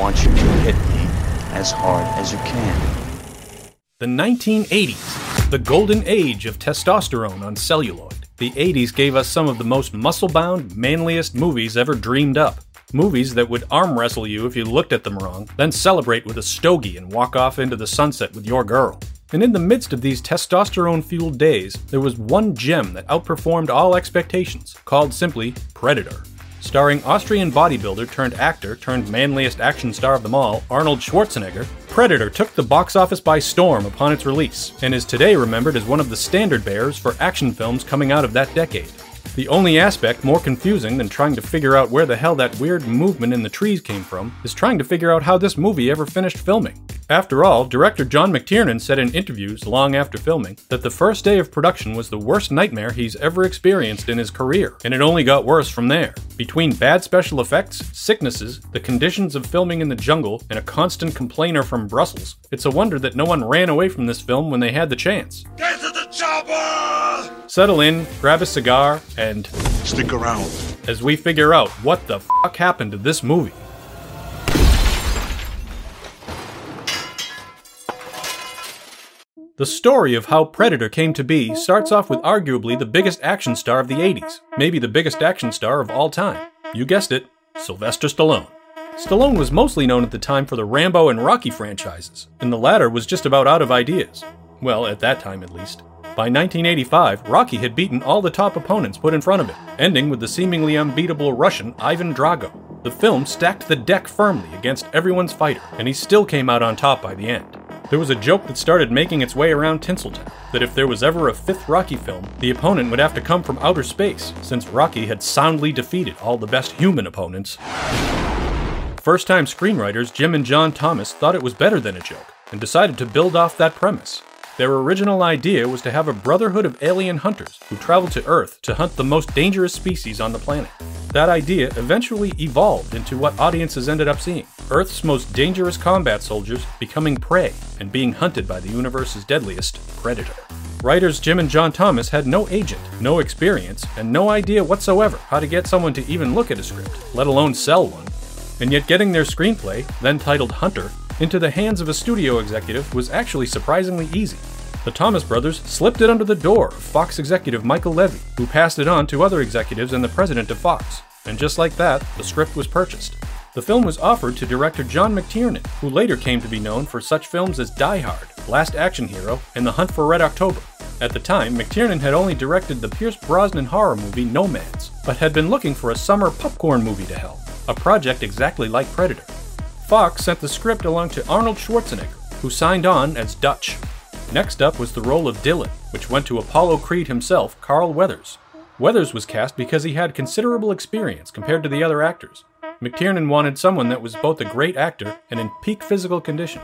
want you to hit me as hard as you can. The 1980s, the golden age of testosterone on celluloid. The 80s gave us some of the most muscle bound, manliest movies ever dreamed up. Movies that would arm wrestle you if you looked at them wrong, then celebrate with a stogie and walk off into the sunset with your girl. And in the midst of these testosterone fueled days, there was one gem that outperformed all expectations, called simply Predator. Starring Austrian bodybuilder turned actor turned manliest action star of them all, Arnold Schwarzenegger, Predator took the box office by storm upon its release, and is today remembered as one of the standard bearers for action films coming out of that decade. The only aspect more confusing than trying to figure out where the hell that weird movement in the trees came from is trying to figure out how this movie ever finished filming. After all, director John McTiernan said in interviews long after filming that the first day of production was the worst nightmare he's ever experienced in his career, and it only got worse from there. Between bad special effects, sicknesses, the conditions of filming in the jungle, and a constant complainer from Brussels, it's a wonder that no one ran away from this film when they had the chance. Get to the chopper! Settle in, grab a cigar, and Stick around. as we figure out what the fuck happened to this movie. The story of how Predator came to be starts off with arguably the biggest action star of the 80s, maybe the biggest action star of all time. You guessed it, Sylvester Stallone. Stallone was mostly known at the time for the Rambo and Rocky franchises, and the latter was just about out of ideas. Well, at that time at least. By 1985, Rocky had beaten all the top opponents put in front of it, ending with the seemingly unbeatable Russian Ivan Drago. The film stacked the deck firmly against everyone's fighter, and he still came out on top by the end. There was a joke that started making its way around Tinseltown that if there was ever a fifth Rocky film, the opponent would have to come from outer space, since Rocky had soundly defeated all the best human opponents. First time screenwriters Jim and John Thomas thought it was better than a joke and decided to build off that premise. Their original idea was to have a brotherhood of alien hunters who traveled to Earth to hunt the most dangerous species on the planet. That idea eventually evolved into what audiences ended up seeing Earth's most dangerous combat soldiers becoming prey and being hunted by the universe's deadliest predator. Writers Jim and John Thomas had no agent, no experience, and no idea whatsoever how to get someone to even look at a script, let alone sell one. And yet, getting their screenplay, then titled Hunter, into the hands of a studio executive was actually surprisingly easy. The Thomas brothers slipped it under the door of Fox executive Michael Levy, who passed it on to other executives and the president of Fox. And just like that, the script was purchased. The film was offered to director John McTiernan, who later came to be known for such films as Die Hard, Last Action Hero, and The Hunt for Red October. At the time, McTiernan had only directed the Pierce Brosnan horror movie Nomads, but had been looking for a summer popcorn movie to help, a project exactly like Predator. Fox sent the script along to Arnold Schwarzenegger, who signed on as Dutch. Next up was the role of Dillon, which went to Apollo Creed himself, Carl Weathers. Weathers was cast because he had considerable experience compared to the other actors. McTiernan wanted someone that was both a great actor and in peak physical condition.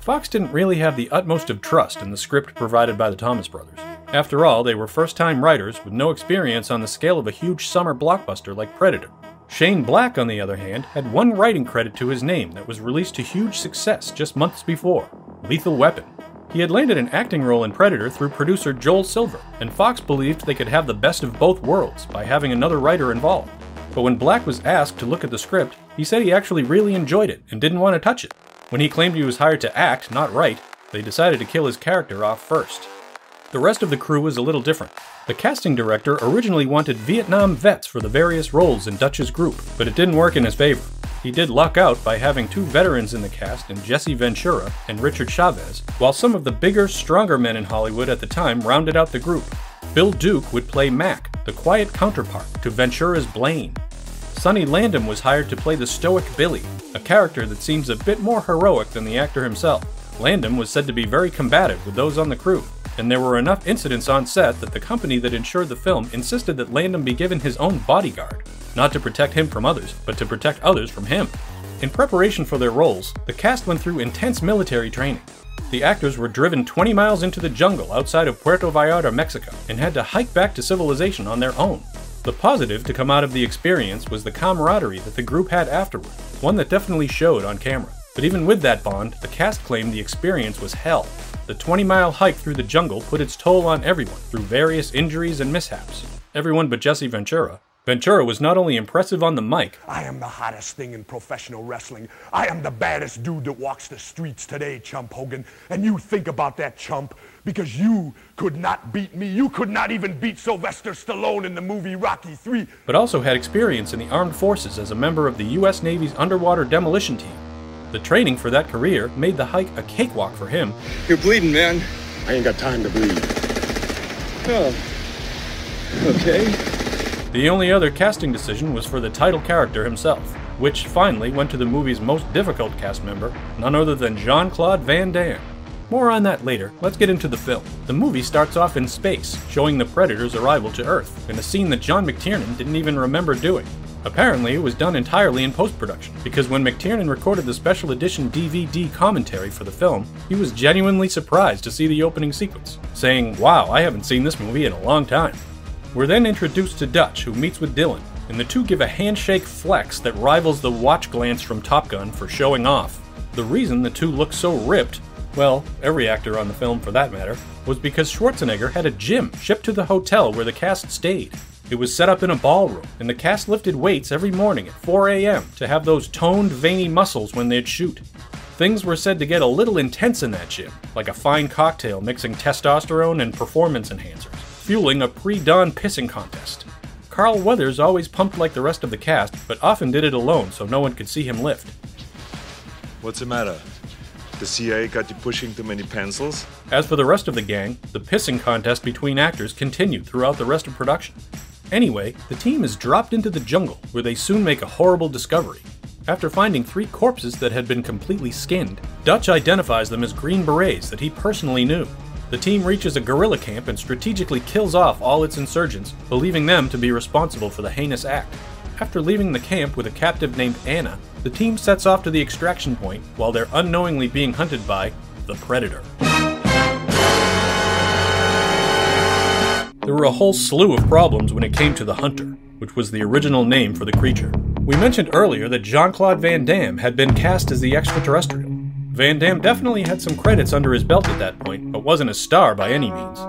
Fox didn't really have the utmost of trust in the script provided by the Thomas brothers. After all, they were first time writers with no experience on the scale of a huge summer blockbuster like Predator. Shane Black, on the other hand, had one writing credit to his name that was released to huge success just months before Lethal Weapon. He had landed an acting role in Predator through producer Joel Silver, and Fox believed they could have the best of both worlds by having another writer involved. But when Black was asked to look at the script, he said he actually really enjoyed it and didn't want to touch it. When he claimed he was hired to act, not write, they decided to kill his character off first. The rest of the crew was a little different. The casting director originally wanted Vietnam vets for the various roles in Dutch's group, but it didn't work in his favor. He did luck out by having two veterans in the cast in Jesse Ventura and Richard Chavez, while some of the bigger, stronger men in Hollywood at the time rounded out the group. Bill Duke would play Mac, the quiet counterpart to Ventura's Blaine. Sonny Landham was hired to play the stoic Billy, a character that seems a bit more heroic than the actor himself. Landham was said to be very combative with those on the crew, and there were enough incidents on set that the company that insured the film insisted that Landham be given his own bodyguard, not to protect him from others, but to protect others from him. In preparation for their roles, the cast went through intense military training. The actors were driven 20 miles into the jungle outside of Puerto Vallarta, Mexico, and had to hike back to civilization on their own. The positive to come out of the experience was the camaraderie that the group had afterward, one that definitely showed on camera. But even with that bond, the cast claimed the experience was hell. The 20 mile hike through the jungle put its toll on everyone through various injuries and mishaps. Everyone but Jesse Ventura, Ventura was not only impressive on the mic, I am the hottest thing in professional wrestling. I am the baddest dude that walks the streets today, Chump Hogan. And you think about that, Chump, because you could not beat me. You could not even beat Sylvester Stallone in the movie Rocky 3. but also had experience in the armed forces as a member of the U.S. Navy's underwater demolition team. The training for that career made the hike a cakewalk for him, You're bleeding, man. I ain't got time to bleed. Oh. Okay. The only other casting decision was for the title character himself, which finally went to the movie's most difficult cast member, none other than Jean Claude Van Damme. More on that later, let's get into the film. The movie starts off in space, showing the Predator's arrival to Earth, in a scene that John McTiernan didn't even remember doing. Apparently, it was done entirely in post production, because when McTiernan recorded the special edition DVD commentary for the film, he was genuinely surprised to see the opening sequence, saying, Wow, I haven't seen this movie in a long time. We're then introduced to Dutch, who meets with Dillon, and the two give a handshake flex that rivals the watch glance from Top Gun for showing off. The reason the two look so ripped, well, every actor on the film for that matter, was because Schwarzenegger had a gym shipped to the hotel where the cast stayed. It was set up in a ballroom, and the cast lifted weights every morning at 4 a.m. to have those toned, veiny muscles when they'd shoot. Things were said to get a little intense in that gym, like a fine cocktail mixing testosterone and performance enhancers, fueling a pre dawn pissing contest. Carl Weathers always pumped like the rest of the cast, but often did it alone so no one could see him lift. What's the matter? The CIA got you pushing too many pencils? As for the rest of the gang, the pissing contest between actors continued throughout the rest of production. Anyway, the team is dropped into the jungle, where they soon make a horrible discovery. After finding three corpses that had been completely skinned, Dutch identifies them as Green Berets that he personally knew. The team reaches a guerrilla camp and strategically kills off all its insurgents, believing them to be responsible for the heinous act. After leaving the camp with a captive named Anna, the team sets off to the extraction point while they're unknowingly being hunted by the Predator. There were a whole slew of problems when it came to the Hunter, which was the original name for the creature. We mentioned earlier that Jean Claude Van Damme had been cast as the extraterrestrial. Van Damme definitely had some credits under his belt at that point, but wasn't a star by any means.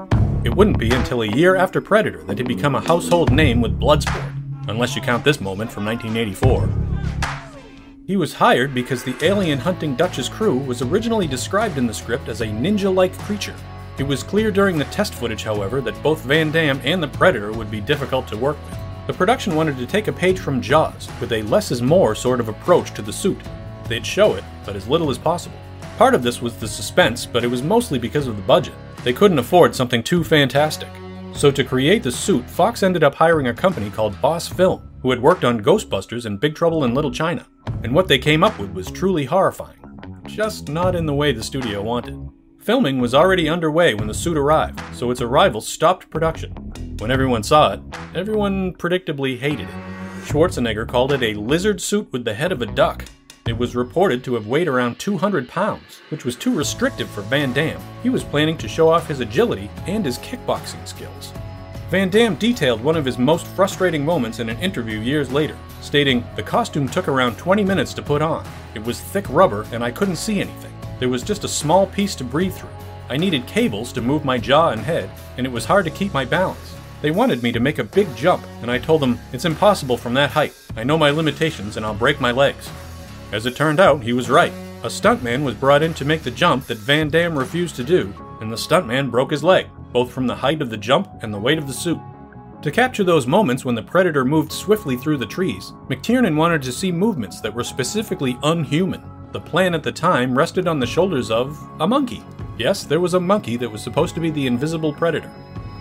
It wouldn't be until a year after Predator that he'd become a household name with Bloodsport, unless you count this moment from 1984. He was hired because the alien hunting Dutch's crew was originally described in the script as a ninja like creature. It was clear during the test footage, however, that both Van Damme and the Predator would be difficult to work with. The production wanted to take a page from Jaws, with a less is more sort of approach to the suit. They'd show it, but as little as possible. Part of this was the suspense, but it was mostly because of the budget. They couldn't afford something too fantastic. So, to create the suit, Fox ended up hiring a company called Boss Film, who had worked on Ghostbusters and Big Trouble in Little China. And what they came up with was truly horrifying. Just not in the way the studio wanted. Filming was already underway when the suit arrived, so its arrival stopped production. When everyone saw it, everyone predictably hated it. Schwarzenegger called it a lizard suit with the head of a duck. It was reported to have weighed around 200 pounds, which was too restrictive for Van Damme. He was planning to show off his agility and his kickboxing skills. Van Damme detailed one of his most frustrating moments in an interview years later, stating, The costume took around 20 minutes to put on. It was thick rubber and I couldn't see anything. There was just a small piece to breathe through. I needed cables to move my jaw and head, and it was hard to keep my balance. They wanted me to make a big jump, and I told them, It's impossible from that height. I know my limitations and I'll break my legs. As it turned out, he was right. A stuntman was brought in to make the jump that Van Damme refused to do, and the stuntman broke his leg, both from the height of the jump and the weight of the suit. To capture those moments when the predator moved swiftly through the trees, McTiernan wanted to see movements that were specifically unhuman. The plan at the time rested on the shoulders of a monkey. Yes, there was a monkey that was supposed to be the invisible predator.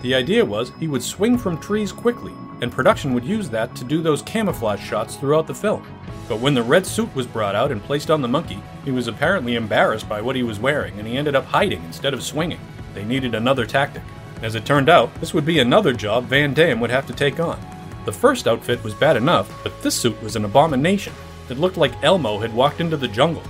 The idea was he would swing from trees quickly, and production would use that to do those camouflage shots throughout the film. But when the red suit was brought out and placed on the monkey, he was apparently embarrassed by what he was wearing and he ended up hiding instead of swinging. They needed another tactic. As it turned out, this would be another job Van Damme would have to take on. The first outfit was bad enough, but this suit was an abomination. It looked like Elmo had walked into the jungle.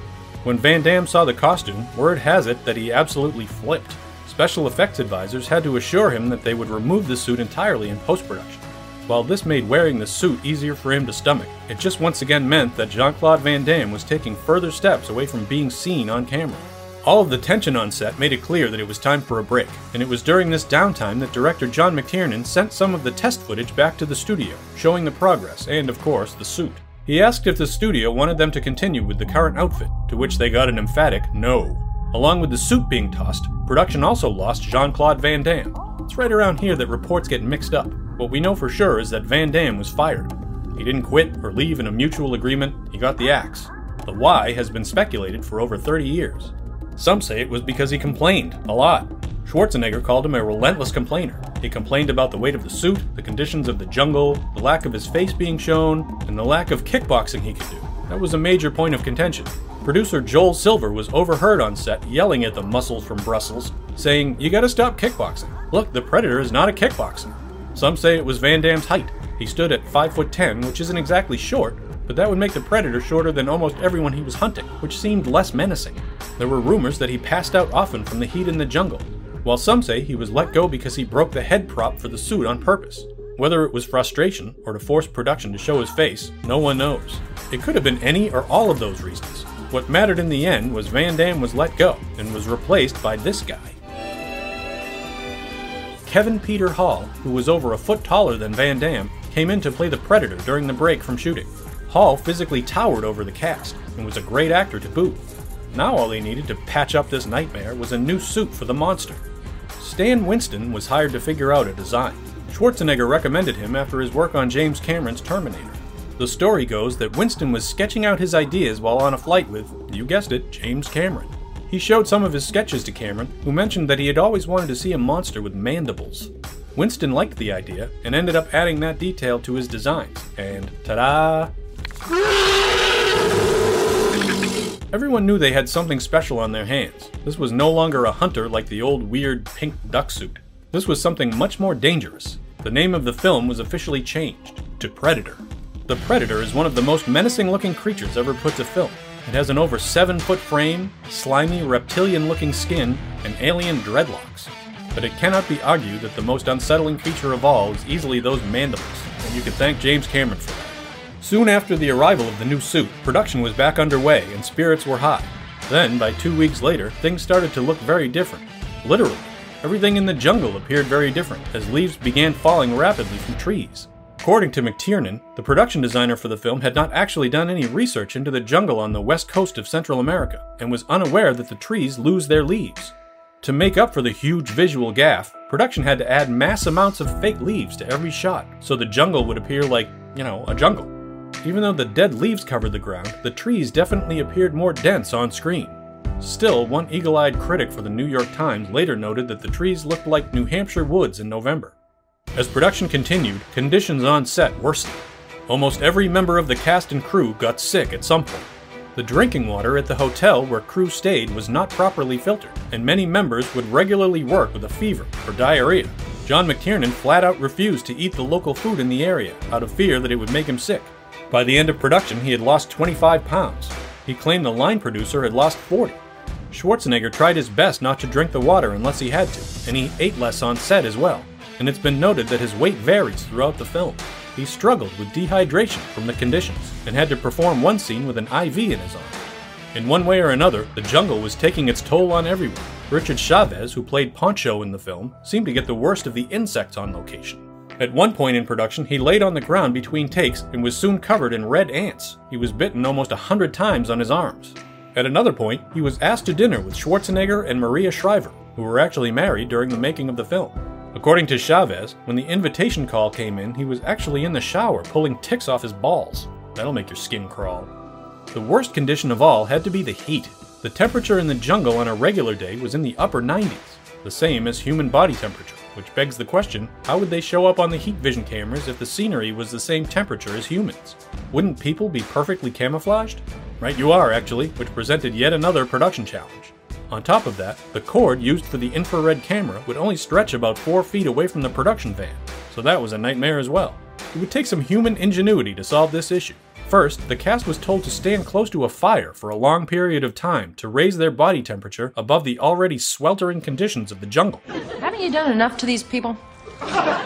When Van Damme saw the costume, word has it that he absolutely flipped. Special effects advisors had to assure him that they would remove the suit entirely in post production. While this made wearing the suit easier for him to stomach, it just once again meant that Jean Claude Van Damme was taking further steps away from being seen on camera. All of the tension on set made it clear that it was time for a break, and it was during this downtime that director John McTiernan sent some of the test footage back to the studio, showing the progress and, of course, the suit. He asked if the studio wanted them to continue with the current outfit, to which they got an emphatic no. Along with the suit being tossed, production also lost Jean Claude Van Damme. It's right around here that reports get mixed up. What we know for sure is that Van Damme was fired. He didn't quit or leave in a mutual agreement, he got the axe. The why has been speculated for over 30 years. Some say it was because he complained, a lot. Schwarzenegger called him a relentless complainer. He complained about the weight of the suit, the conditions of the jungle, the lack of his face being shown, and the lack of kickboxing he could do. That was a major point of contention. Producer Joel Silver was overheard on set yelling at the muscles from Brussels, saying, You gotta stop kickboxing. Look, the Predator is not a kickboxer. Some say it was Van Damme's height. He stood at 5 foot 10, which isn't exactly short, but that would make the Predator shorter than almost everyone he was hunting, which seemed less menacing. There were rumors that he passed out often from the heat in the jungle, while some say he was let go because he broke the head prop for the suit on purpose. Whether it was frustration or to force production to show his face, no one knows. It could have been any or all of those reasons. What mattered in the end was Van Damme was let go and was replaced by this guy. Kevin Peter Hall, who was over a foot taller than Van Damme, came in to play the Predator during the break from shooting. Hall physically towered over the cast and was a great actor to boot. Now all they needed to patch up this nightmare was a new suit for the monster. Stan Winston was hired to figure out a design. Schwarzenegger recommended him after his work on James Cameron's Terminator. The story goes that Winston was sketching out his ideas while on a flight with, you guessed it, James Cameron. He showed some of his sketches to Cameron, who mentioned that he had always wanted to see a monster with mandibles. Winston liked the idea and ended up adding that detail to his designs, and ta da! Everyone knew they had something special on their hands. This was no longer a hunter like the old weird pink duck suit. This was something much more dangerous. The name of the film was officially changed to Predator. The Predator is one of the most menacing looking creatures ever put to film. It has an over 7 foot frame, slimy reptilian looking skin, and alien dreadlocks. But it cannot be argued that the most unsettling feature of all is easily those mandibles, and you can thank James Cameron for that. Soon after the arrival of the new suit, production was back underway and spirits were high. Then, by two weeks later, things started to look very different. Literally, everything in the jungle appeared very different as leaves began falling rapidly from trees. According to McTiernan, the production designer for the film had not actually done any research into the jungle on the west coast of Central America and was unaware that the trees lose their leaves. To make up for the huge visual gaffe, production had to add mass amounts of fake leaves to every shot so the jungle would appear like, you know, a jungle. Even though the dead leaves covered the ground, the trees definitely appeared more dense on screen. Still, one eagle eyed critic for the New York Times later noted that the trees looked like New Hampshire woods in November. As production continued, conditions on set worsened. Almost every member of the cast and crew got sick at some point. The drinking water at the hotel where crew stayed was not properly filtered, and many members would regularly work with a fever or diarrhea. John McTiernan flat out refused to eat the local food in the area out of fear that it would make him sick. By the end of production, he had lost 25 pounds. He claimed the line producer had lost 40. Schwarzenegger tried his best not to drink the water unless he had to, and he ate less on set as well. And it's been noted that his weight varies throughout the film. He struggled with dehydration from the conditions and had to perform one scene with an IV in his arm. In one way or another, the jungle was taking its toll on everyone. Richard Chavez, who played Poncho in the film, seemed to get the worst of the insects on location. At one point in production, he laid on the ground between takes and was soon covered in red ants. He was bitten almost a hundred times on his arms. At another point, he was asked to dinner with Schwarzenegger and Maria Shriver, who were actually married during the making of the film. According to Chavez, when the invitation call came in, he was actually in the shower pulling ticks off his balls. That'll make your skin crawl. The worst condition of all had to be the heat. The temperature in the jungle on a regular day was in the upper 90s, the same as human body temperature which begs the question how would they show up on the heat vision cameras if the scenery was the same temperature as humans? Wouldn't people be perfectly camouflaged? Right, you are, actually, which presented yet another production challenge. On top of that, the cord used for the infrared camera would only stretch about 4 feet away from the production van, so that was a nightmare as well. It would take some human ingenuity to solve this issue. First, the cast was told to stand close to a fire for a long period of time to raise their body temperature above the already sweltering conditions of the jungle. Haven't you done enough to these people?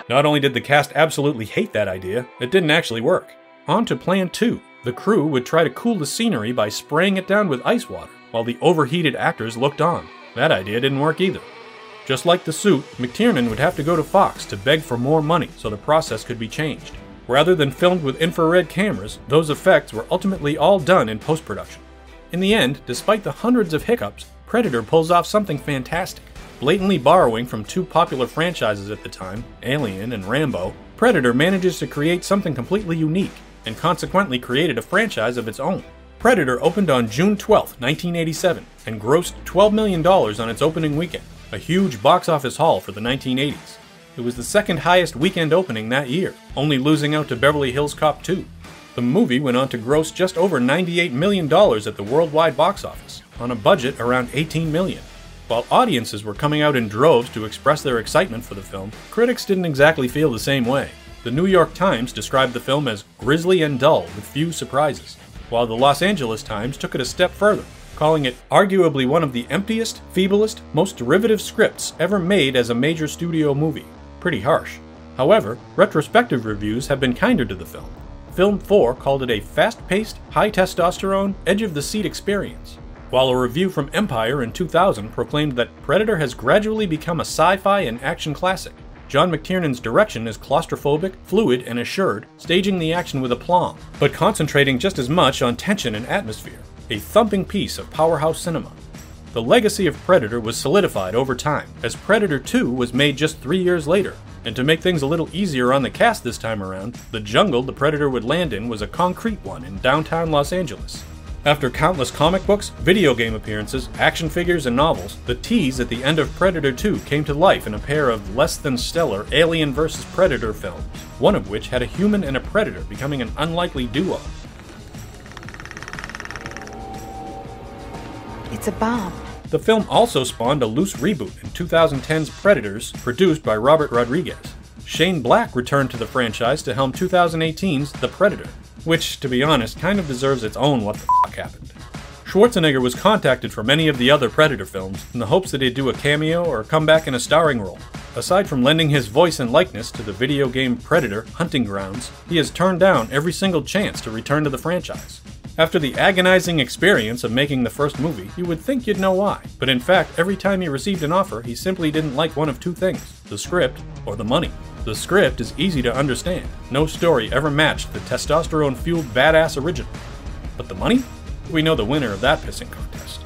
Not only did the cast absolutely hate that idea, it didn't actually work. On to plan two. The crew would try to cool the scenery by spraying it down with ice water. while the overheated actors looked on. That idea didn't work either. Just like the suit, McTiernan would have to go to Fox to beg for more money so the process could be changed. Rather than filmed with infrared cameras, those effects were ultimately all done in post production. In the end, despite the hundreds of hiccups, Predator pulls off something fantastic. Blatantly borrowing from two popular franchises at the time, Alien and Rambo, Predator manages to create something completely unique, and consequently created a franchise of its own. Predator opened on June 12, 1987, and grossed $12 million on its opening weekend, a huge box office haul for the 1980s. It was the second highest weekend opening that year, only losing out to Beverly Hills Cop 2. The movie went on to gross just over $98 million at the worldwide box office, on a budget around 18 million. While audiences were coming out in droves to express their excitement for the film, critics didn't exactly feel the same way. The New York Times described the film as grisly and dull with few surprises, while the Los Angeles Times took it a step further, calling it arguably one of the emptiest, feeblest, most derivative scripts ever made as a major studio movie. Pretty harsh. However, retrospective reviews have been kinder to the film. Film 4 called it a fast paced, high testosterone, edge of the seat experience, while a review from Empire in 2000 proclaimed that Predator has gradually become a sci fi and action classic. John McTiernan's direction is claustrophobic, fluid, and assured, staging the action with aplomb, but concentrating just as much on tension and atmosphere. A thumping piece of powerhouse cinema. The legacy of Predator was solidified over time, as Predator 2 was made just three years later, and to make things a little easier on the cast this time around, the jungle the Predator would land in was a concrete one in downtown Los Angeles. After countless comic books, video game appearances, action figures, and novels, the tease at the end of Predator 2 came to life in a pair of less than stellar Alien vs. Predator films, one of which had a human and a predator becoming an unlikely duo. It's a bomb. The film also spawned a loose reboot in 2010's Predators, produced by Robert Rodriguez. Shane Black returned to the franchise to helm 2018's The Predator, which, to be honest, kind of deserves its own what the fuck happened. Schwarzenegger was contacted for many of the other Predator films in the hopes that he'd do a cameo or come back in a starring role. Aside from lending his voice and likeness to the video game Predator Hunting Grounds, he has turned down every single chance to return to the franchise. After the agonizing experience of making the first movie, you would think you'd know why, but in fact, every time he received an offer, he simply didn't like one of two things the script or the money. The script is easy to understand. No story ever matched the testosterone fueled badass original. But the money? We know the winner of that pissing contest.